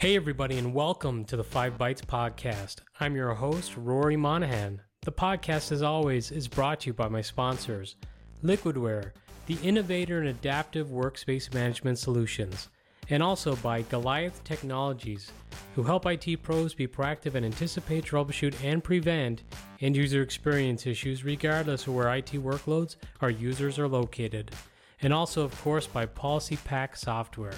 Hey, everybody, and welcome to the Five Bytes Podcast. I'm your host, Rory Monaghan. The podcast, as always, is brought to you by my sponsors Liquidware, the innovator in adaptive workspace management solutions, and also by Goliath Technologies, who help IT pros be proactive and anticipate, troubleshoot, and prevent end user experience issues regardless of where IT workloads or users are located. And also, of course, by PolicyPak Software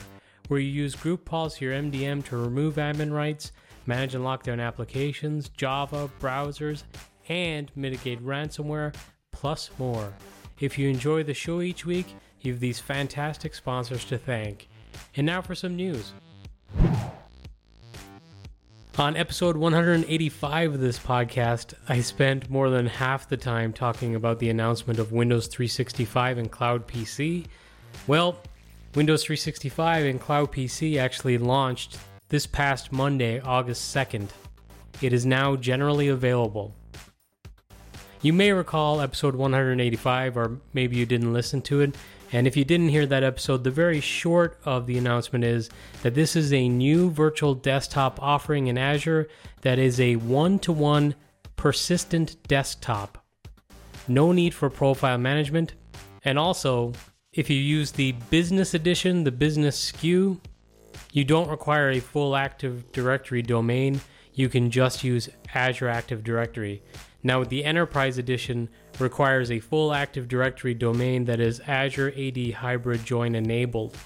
where you use group policy or MDM to remove admin rights, manage and lock down applications, Java, browsers, and mitigate ransomware, plus more. If you enjoy the show each week, you have these fantastic sponsors to thank. And now for some news. On episode 185 of this podcast, I spent more than half the time talking about the announcement of Windows 365 and Cloud PC. Well, Windows 365 and Cloud PC actually launched this past Monday, August 2nd. It is now generally available. You may recall episode 185, or maybe you didn't listen to it. And if you didn't hear that episode, the very short of the announcement is that this is a new virtual desktop offering in Azure that is a one to one persistent desktop. No need for profile management, and also if you use the business edition, the business SKU, you don't require a full Active Directory domain. You can just use Azure Active Directory. Now, with the Enterprise Edition, requires a full Active Directory domain that is Azure AD Hybrid Join enabled.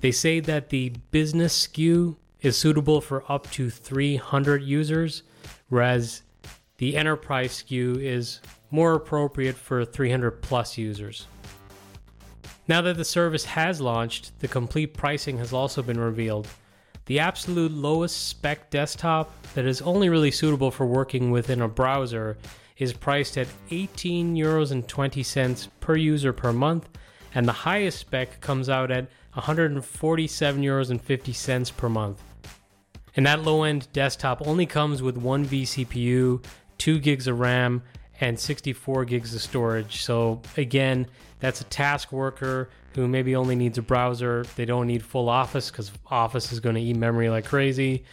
They say that the business SKU is suitable for up to 300 users, whereas the Enterprise SKU is more appropriate for 300 plus users. Now that the service has launched, the complete pricing has also been revealed. The absolute lowest spec desktop that is only really suitable for working within a browser is priced at 18 euros and 20 cents per user per month, and the highest spec comes out at 147 euros and 50 cents per month. And that low end desktop only comes with one vCPU, 2 gigs of RAM, and 64 gigs of storage. So again, that's a task worker who maybe only needs a browser. They don't need full Office because Office is going to eat memory like crazy.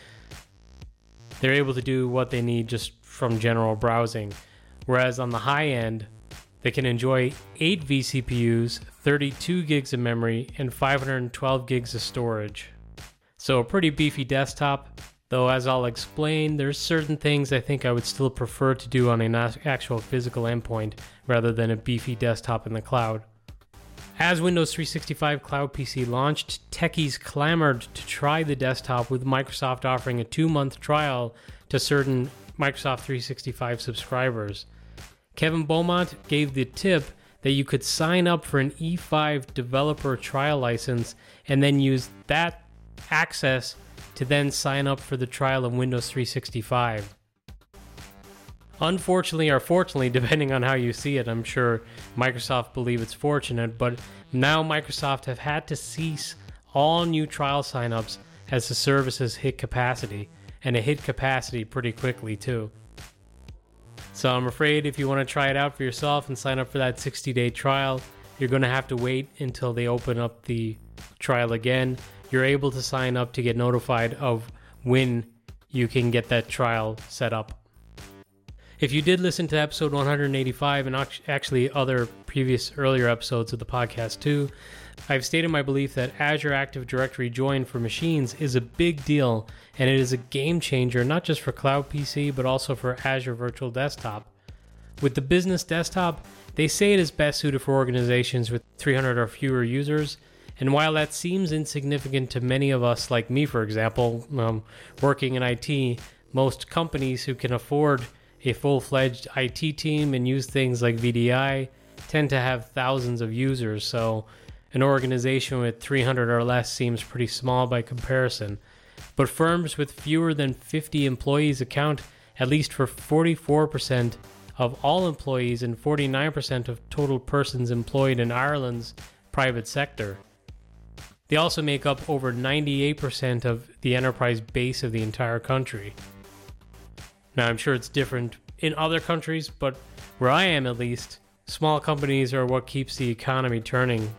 They're able to do what they need just from general browsing. Whereas on the high end, they can enjoy 8 vCPUs, 32 gigs of memory, and 512 gigs of storage. So a pretty beefy desktop. Though, as I'll explain, there's certain things I think I would still prefer to do on an actual physical endpoint rather than a beefy desktop in the cloud. As Windows 365 Cloud PC launched, techies clamored to try the desktop with Microsoft offering a two month trial to certain Microsoft 365 subscribers. Kevin Beaumont gave the tip that you could sign up for an E5 developer trial license and then use that access to then sign up for the trial of Windows 365. Unfortunately, or fortunately, depending on how you see it, I'm sure Microsoft believe it's fortunate, but now Microsoft have had to cease all new trial signups as the services hit capacity, and it hit capacity pretty quickly too. So I'm afraid if you want to try it out for yourself and sign up for that 60 day trial, you're going to have to wait until they open up the trial again you're able to sign up to get notified of when you can get that trial set up. If you did listen to episode 185 and actually other previous earlier episodes of the podcast too, I've stated my belief that Azure Active Directory Join for machines is a big deal and it is a game changer not just for Cloud PC but also for Azure Virtual Desktop. With the business desktop, they say it is best suited for organizations with 300 or fewer users and while that seems insignificant to many of us, like me, for example, um, working in IT, most companies who can afford a full fledged IT team and use things like VDI tend to have thousands of users. So an organization with 300 or less seems pretty small by comparison. But firms with fewer than 50 employees account at least for 44% of all employees and 49% of total persons employed in Ireland's private sector. They also make up over 98% of the enterprise base of the entire country. Now, I'm sure it's different in other countries, but Where I am, at least, small companies are what keeps the economy turning.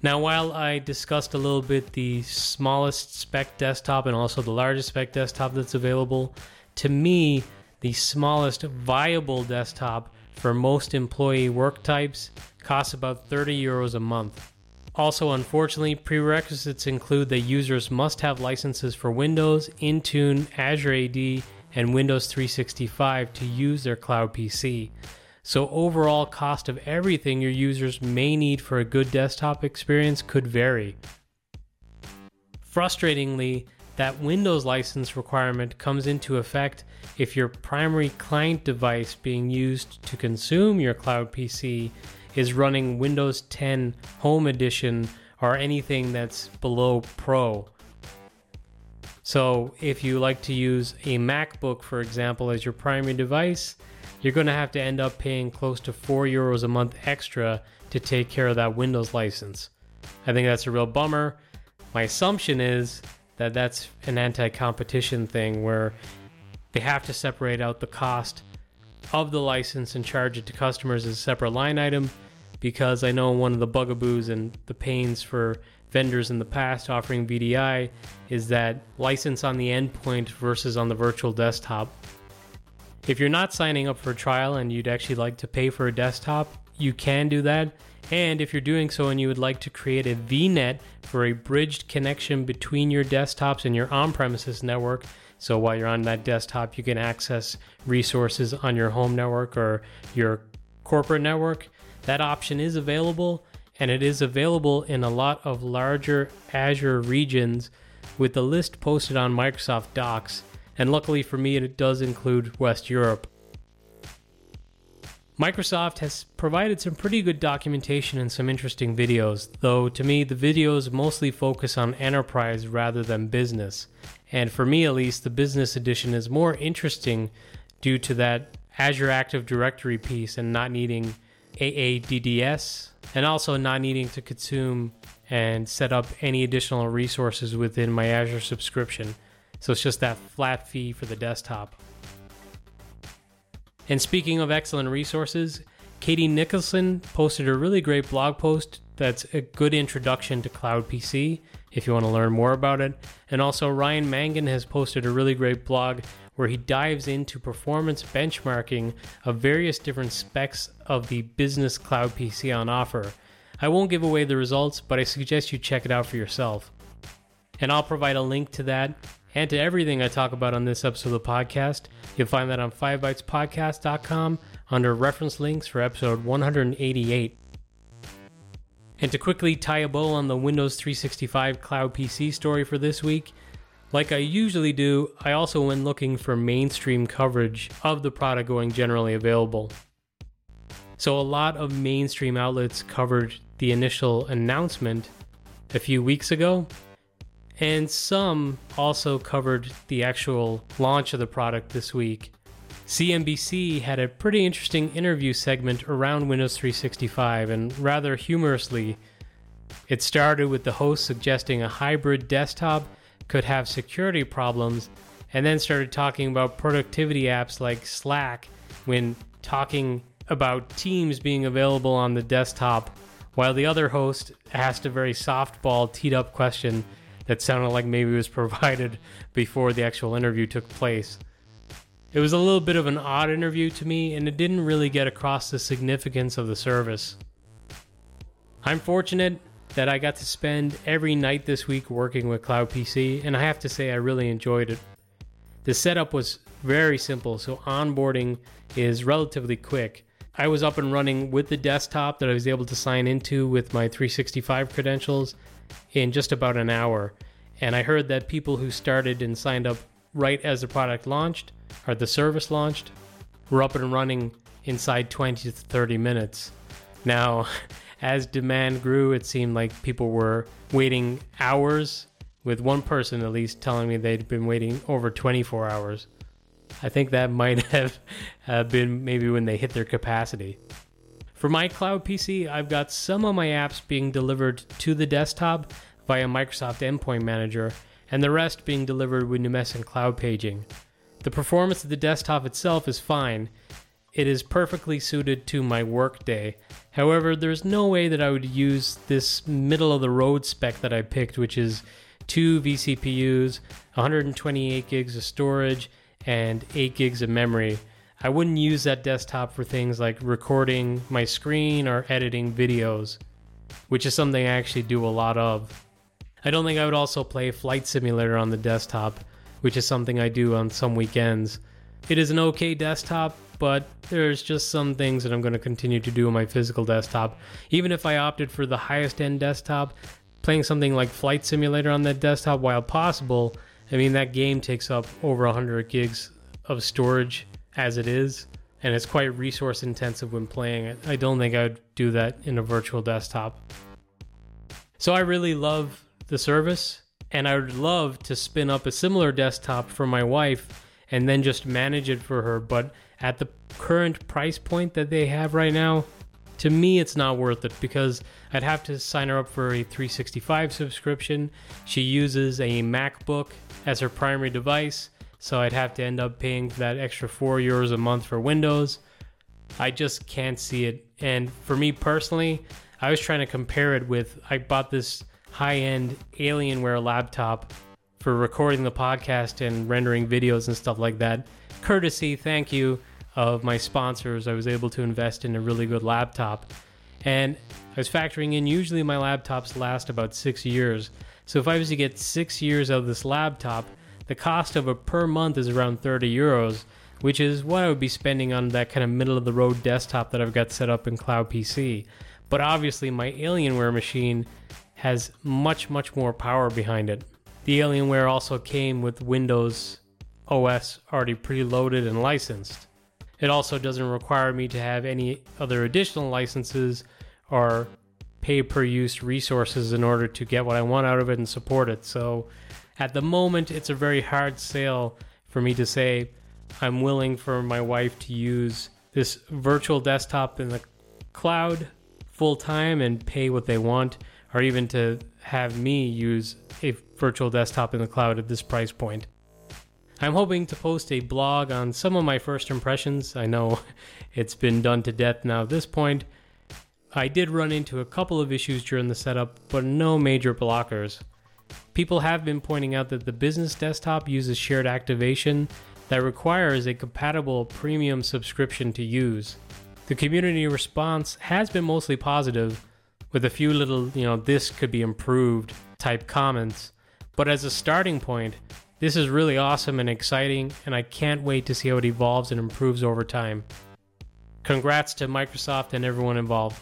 Now, while I discussed a little bit the smallest spec desktop and also the largest spec desktop that's available, to me, the smallest viable desktop for most employee work types costs about 30 euros a month. Also, unfortunately, prerequisites include that users must have licenses for Windows, Intune, Azure AD, and Windows 365 to use their cloud PC. So, overall cost of everything your users may need for a good desktop experience could vary. Frustratingly, that Windows license requirement comes into effect if your primary client device being used to consume your cloud PC is running Windows 10 Home Edition or anything that's below Pro. So, if you like to use a MacBook, for example, as your primary device, you're going to have to end up paying close to 4 euros a month extra to take care of that Windows license. I think that's a real bummer. My assumption is that that's an anti competition thing where they have to separate out the cost of the license and charge it to customers as a separate line item because I know one of the bugaboos and the pains for vendors in the past offering VDI is that license on the endpoint versus on the virtual desktop. If you're not signing up for a trial and you'd actually like to pay for a desktop, you can do that. And if you're doing so and you would like to create a VNet for a bridged connection between your desktops and your on premises network, so while you're on that desktop, you can access resources on your home network or your corporate network, that option is available and it is available in a lot of larger Azure regions with the list posted on Microsoft Docs. And luckily for me, it does include West Europe. Microsoft has provided some pretty good documentation and some interesting videos, though to me, the videos mostly focus on enterprise rather than business. And for me, at least, the business edition is more interesting due to that Azure Active Directory piece and not needing AADDS, and also not needing to consume and set up any additional resources within my Azure subscription. So it's just that flat fee for the desktop. And speaking of excellent resources, Katie Nicholson posted a really great blog post that's a good introduction to Cloud PC if you want to learn more about it. And also, Ryan Mangan has posted a really great blog where he dives into performance benchmarking of various different specs of the business cloud PC on offer. I won't give away the results, but I suggest you check it out for yourself. And I'll provide a link to that and to everything I talk about on this episode of the podcast. You'll find that on 5bytespodcast.com under reference links for episode 188. And to quickly tie a bow on the Windows 365 Cloud PC story for this week, like I usually do, I also went looking for mainstream coverage of the product going generally available. So a lot of mainstream outlets covered the initial announcement a few weeks ago, and some also covered the actual launch of the product this week. CNBC had a pretty interesting interview segment around Windows 365, and rather humorously, it started with the host suggesting a hybrid desktop could have security problems, and then started talking about productivity apps like Slack when talking about Teams being available on the desktop, while the other host asked a very softball, teed up question that sounded like maybe was provided before the actual interview took place. It was a little bit of an odd interview to me, and it didn't really get across the significance of the service. I'm fortunate that I got to spend every night this week working with Cloud PC, and I have to say I really enjoyed it. The setup was very simple, so onboarding is relatively quick. I was up and running with the desktop that I was able to sign into with my 365 credentials in just about an hour. And I heard that people who started and signed up right as the product launched, or the service launched, were up and running inside 20 to 30 minutes. Now, as demand grew, it seemed like people were waiting hours, with one person at least telling me they'd been waiting over 24 hours. I think that might have uh, been maybe when they hit their capacity. For my cloud PC, I've got some of my apps being delivered to the desktop via Microsoft Endpoint Manager, and the rest being delivered with Numecent Cloud Paging. The performance of the desktop itself is fine. It is perfectly suited to my workday. However, there's no way that I would use this middle of the road spec that I picked, which is two vCPUs, 128 gigs of storage, and 8 gigs of memory. I wouldn't use that desktop for things like recording my screen or editing videos, which is something I actually do a lot of. I don't think I would also play Flight Simulator on the desktop, which is something I do on some weekends. It is an okay desktop, but there's just some things that I'm going to continue to do on my physical desktop. Even if I opted for the highest end desktop, playing something like Flight Simulator on that desktop, while possible, I mean, that game takes up over 100 gigs of storage as it is, and it's quite resource intensive when playing it. I don't think I would do that in a virtual desktop. So I really love the service, and I would love to spin up a similar desktop for my wife and then just manage it for her. But at the current price point that they have right now, to me, it's not worth it because I'd have to sign her up for a 365 subscription. She uses a MacBook as her primary device, so I'd have to end up paying that extra four euros a month for Windows. I just can't see it. And for me personally, I was trying to compare it with I bought this high end Alienware laptop for recording the podcast and rendering videos and stuff like that. Courtesy, thank you, of my sponsors, I was able to invest in a really good laptop. And I was factoring in usually my laptops last about six years. So if I was to get six years out of this laptop, the cost of it per month is around 30 euros, which is what I would be spending on that kind of middle of the road desktop that I've got set up in Cloud PC. But obviously, my Alienware machine has much, much more power behind it. The Alienware also came with Windows OS already preloaded and licensed. It also doesn't require me to have any other additional licenses or pay per use resources in order to get what I want out of it and support it. So at the moment, it's a very hard sale for me to say I'm willing for my wife to use this virtual desktop in the cloud full time and pay what they want, or even to have me use a virtual desktop in the cloud at this price point. I'm hoping to post a blog on some of my first impressions. I know it's been done to death now at this point. I did run into a couple of issues during the setup, but no major blockers. People have been pointing out that the business desktop uses shared activation that requires a compatible premium subscription to use. The community response has been mostly positive, with a few little, you know, this could be improved type comments. But as a starting point, this is really awesome and exciting, and I can't wait to see how it evolves and improves over time. Congrats to Microsoft and everyone involved.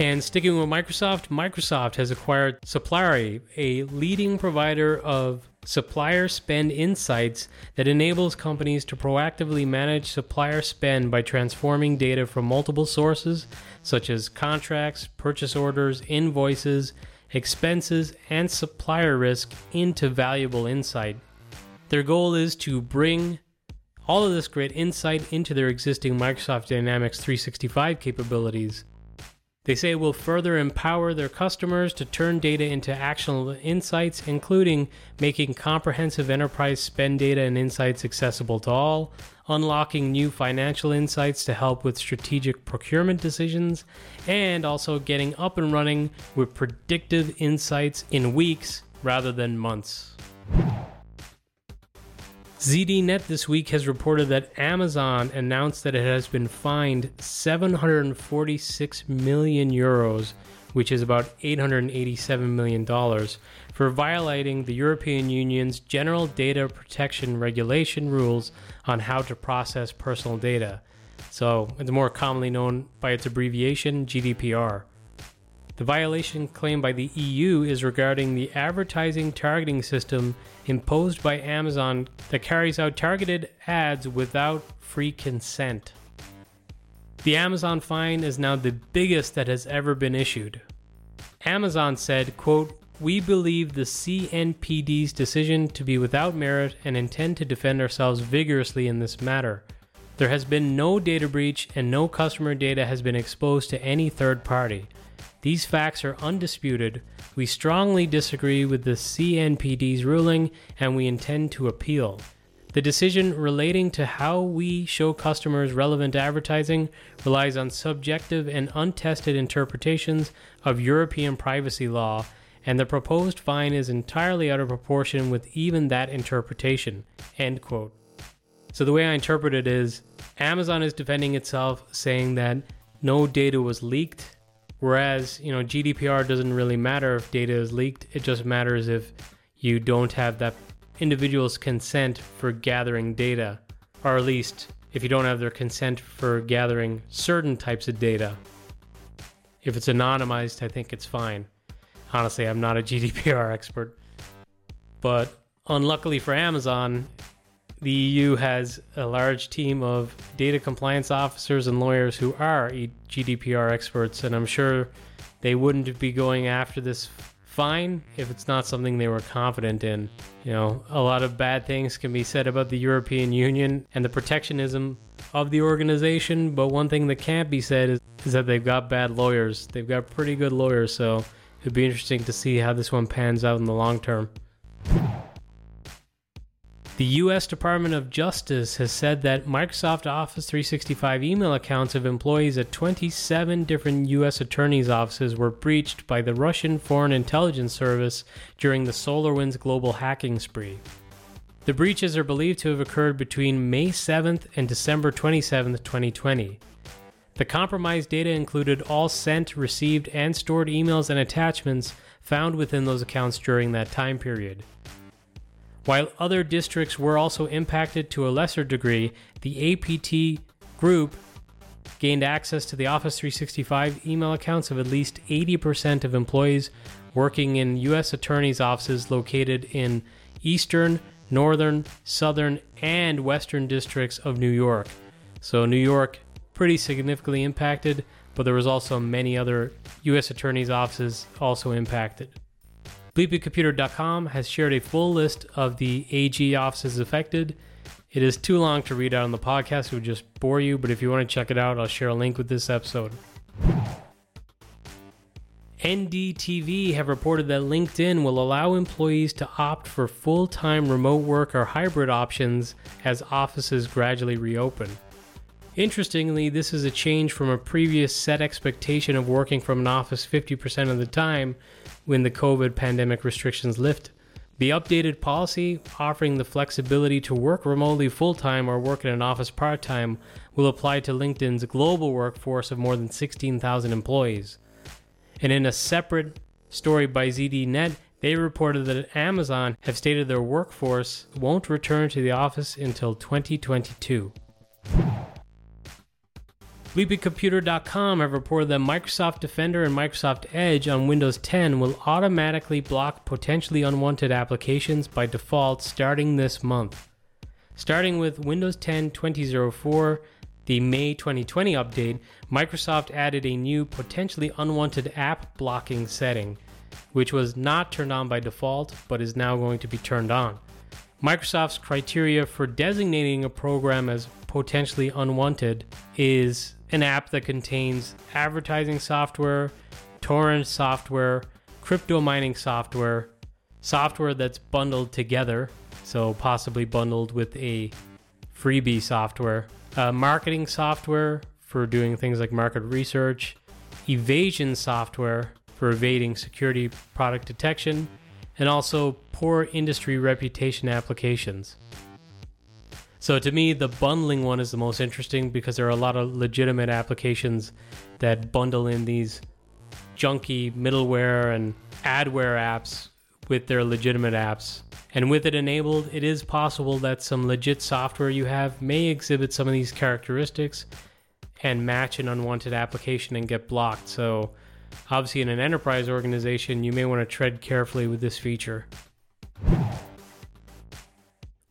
And sticking with Microsoft, Microsoft has acquired Suplari, a leading provider of supplier spend insights that enables companies to proactively manage supplier spend by transforming data from multiple sources, such as contracts, purchase orders, invoices, expenses, and supplier risk into valuable insight. Their goal is to bring all of this great insight into their existing Microsoft Dynamics 365 capabilities. They say it will further empower their customers to turn data into actionable insights, including making comprehensive enterprise spend data and insights accessible to all, unlocking new financial insights to help with strategic procurement decisions, and also getting up and running with predictive insights in weeks rather than months. ZDNet this week has reported that Amazon announced that it has been fined 746 million euros, which is about 887 million dollars, for violating the European Union's General Data Protection Regulation rules on how to process personal data. So, it's more commonly known by its abbreviation GDPR. The violation claimed by the EU is regarding the advertising targeting system imposed by Amazon that carries out targeted ads without free consent. The Amazon fine is now the biggest that has ever been issued. Amazon said, quote, "We believe the CNPD's decision to be without merit and intend to defend ourselves vigorously in this matter. There has been no data breach and no customer data has been exposed to any third party." These facts are undisputed. We strongly disagree with the CNPD's ruling and we intend to appeal. The decision relating to how we show customers relevant advertising relies on subjective and untested interpretations of European privacy law, and the proposed fine is entirely out of proportion with even that interpretation. End quote. So the way I interpret it is Amazon is defending itself saying that no data was leaked, whereas, you know, GDPR doesn't really matter if data is leaked, it just matters if you don't have that individual's consent for gathering data, or at least if you don't have their consent for gathering certain types of data. If it's anonymized, I think it's fine. Honestly, I'm not a GDPR expert. But unluckily for Amazon, the EU has a large team of data compliance officers and lawyers who are GDPR experts, and I'm sure they wouldn't be going after this fine if it's not something they were confident in. You know, a lot of bad things can be said about the European Union and the protectionism of the organization, but one thing that can't be said is, is that they've got bad lawyers. They've got pretty good lawyers, so it'd be interesting to see how this one pans out in the long term. The U.S. Department of Justice has said that Microsoft Office 365 email accounts of employees at 27 different U.S. attorneys' offices were breached by the Russian Foreign Intelligence Service during the SolarWinds global hacking spree. The breaches are believed to have occurred between May 7th and December 27th, 2020. The compromised data included all sent, received, and stored emails and attachments found within those accounts during that time period. While other districts were also impacted to a lesser degree, the APT group gained access to the Office 365 email accounts of at least 80% of employees working in U.S. attorneys' offices located in eastern, northern, southern, and western districts of New York. So, New York pretty significantly impacted, but there was also many other U.S. attorneys' offices also impacted. BleepingComputer.com has shared a full list of the AG offices affected. It is too long to read out on the podcast, it would just bore you, but if you want to check it out, I'll share a link with this episode. NDTV have reported that LinkedIn will allow employees to opt for full time remote work or hybrid options as offices gradually reopen. Interestingly, this is a change from a previous set expectation of working from an office 50% of the time when the COVID pandemic restrictions lift. The updated policy, offering the flexibility to work remotely full time or work in an office part time, will apply to LinkedIn's global workforce of more than 16,000 employees. And in a separate story by ZDNet, they reported that Amazon have stated their workforce won't return to the office until 2022. BleepingComputer.com have reported that Microsoft Defender and Microsoft Edge on Windows 10 will automatically block potentially unwanted applications by default starting this month. Starting with Windows 10 2004, the May 2020 update, Microsoft added a new potentially unwanted app blocking setting, which was not turned on by default but is now going to be turned on. Microsoft's criteria for designating a program as potentially unwanted is an app that contains advertising software, torrent software, crypto mining software, software that's bundled together, so possibly bundled with a freebie software, uh, marketing software for doing things like market research, evasion software for evading security product detection, and also poor industry reputation applications. So to me, the bundling one is the most interesting because there are a lot of legitimate applications that bundle in these junky middleware and adware apps with their legitimate apps. And with it enabled, it is possible that some legit software you have may exhibit some of these characteristics and match an unwanted application and get blocked. So, obviously, in an enterprise organization, you may want to tread carefully with this feature.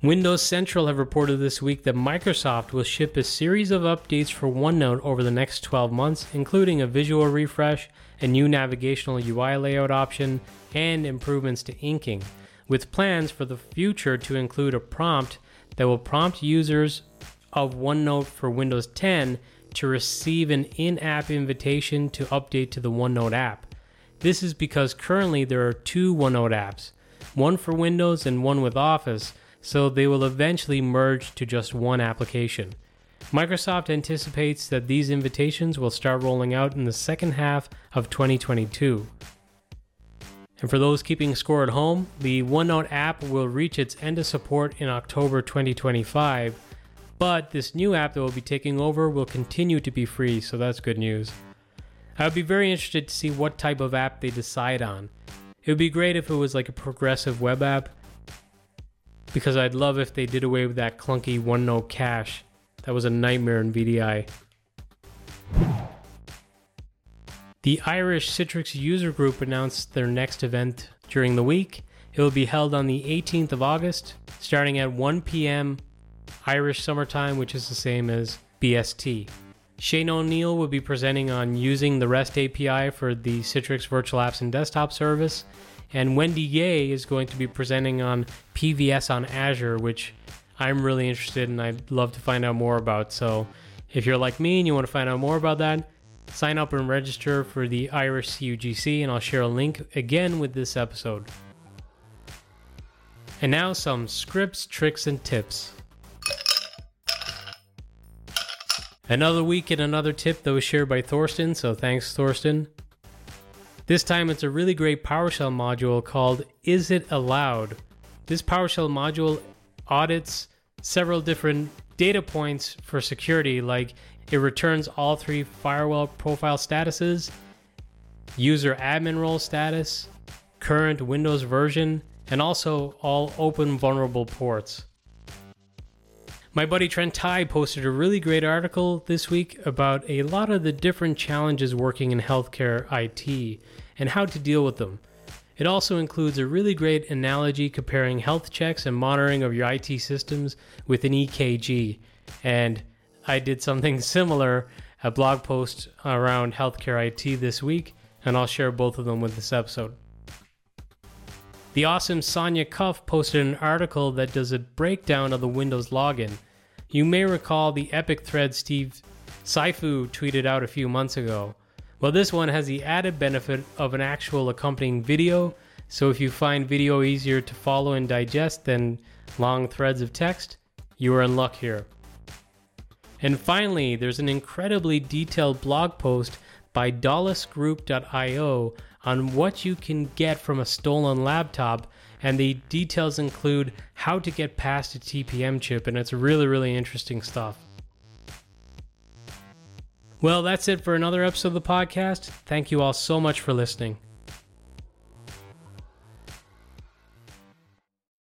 Windows Central have reported this week that Microsoft will ship a series of updates for OneNote over the next 12 months, including a visual refresh, a new navigational UI layout option, and improvements to inking, with plans for the future to include a prompt that will prompt users of OneNote for Windows 10 to receive an in app invitation to update to the OneNote app. This is because currently there are two OneNote apps, one for Windows and one with Office, so they will eventually merge to just one application. Microsoft anticipates that these invitations will start rolling out in the second half of 2022. And for those keeping score at home, the OneNote app will reach its end of support in October 2025, but this new app that will be taking over will continue to be free, so that's good news. I would be very interested to see what type of app they decide on. It would be great if it was like a progressive web app, because I'd love if they did away with that clunky one note cache. That was a nightmare in VDI. The Irish Citrix user group announced their next event during the week. It will be held on the 18th of August, starting at 1 p.m. Irish summertime, which is the same as BST. Shane O'Neill will be presenting on using the REST API for the Citrix Virtual Apps and Desktop service, and Wendy Yeh is going to be presenting on PVS on Azure, which I'm really interested and I'd love to find out more about. So if you're like me and you want to find out more about that, sign up and register for the Irish CUGC, and I'll share a link again with this episode. And now some scripts, tricks, and tips. Another week and another tip that was shared by Thorsten, so thanks, Thorsten. This time it's a really great PowerShell module called Is It Allowed? This PowerShell module audits several different data points for security, like it returns all three firewall profile statuses, user admin role status, current Windows version, and also all open vulnerable ports. My buddy Trent Tye posted a really great article this week about a lot of the different challenges working in healthcare IT and how to deal with them. It also includes a really great analogy comparing health checks and monitoring of your IT systems with an EKG. And I did something similar, a blog post around healthcare IT this week, and I'll share both of them with this episode. The awesome Sonia Cuff posted an article that does a breakdown of the Windows login. You may recall the epic thread Steve Syfuhs tweeted out a few months ago. Well, this one has the added benefit of an actual accompanying video, so if you find video easier to follow and digest than long threads of text, you are in luck here. And finally, there's an incredibly detailed blog post by dolosgroup.io on what you can get from a stolen laptop, and the details include how to get past a TPM chip, and it's really, really interesting stuff. Well, that's it for another episode of the podcast. Thank you all so much for listening.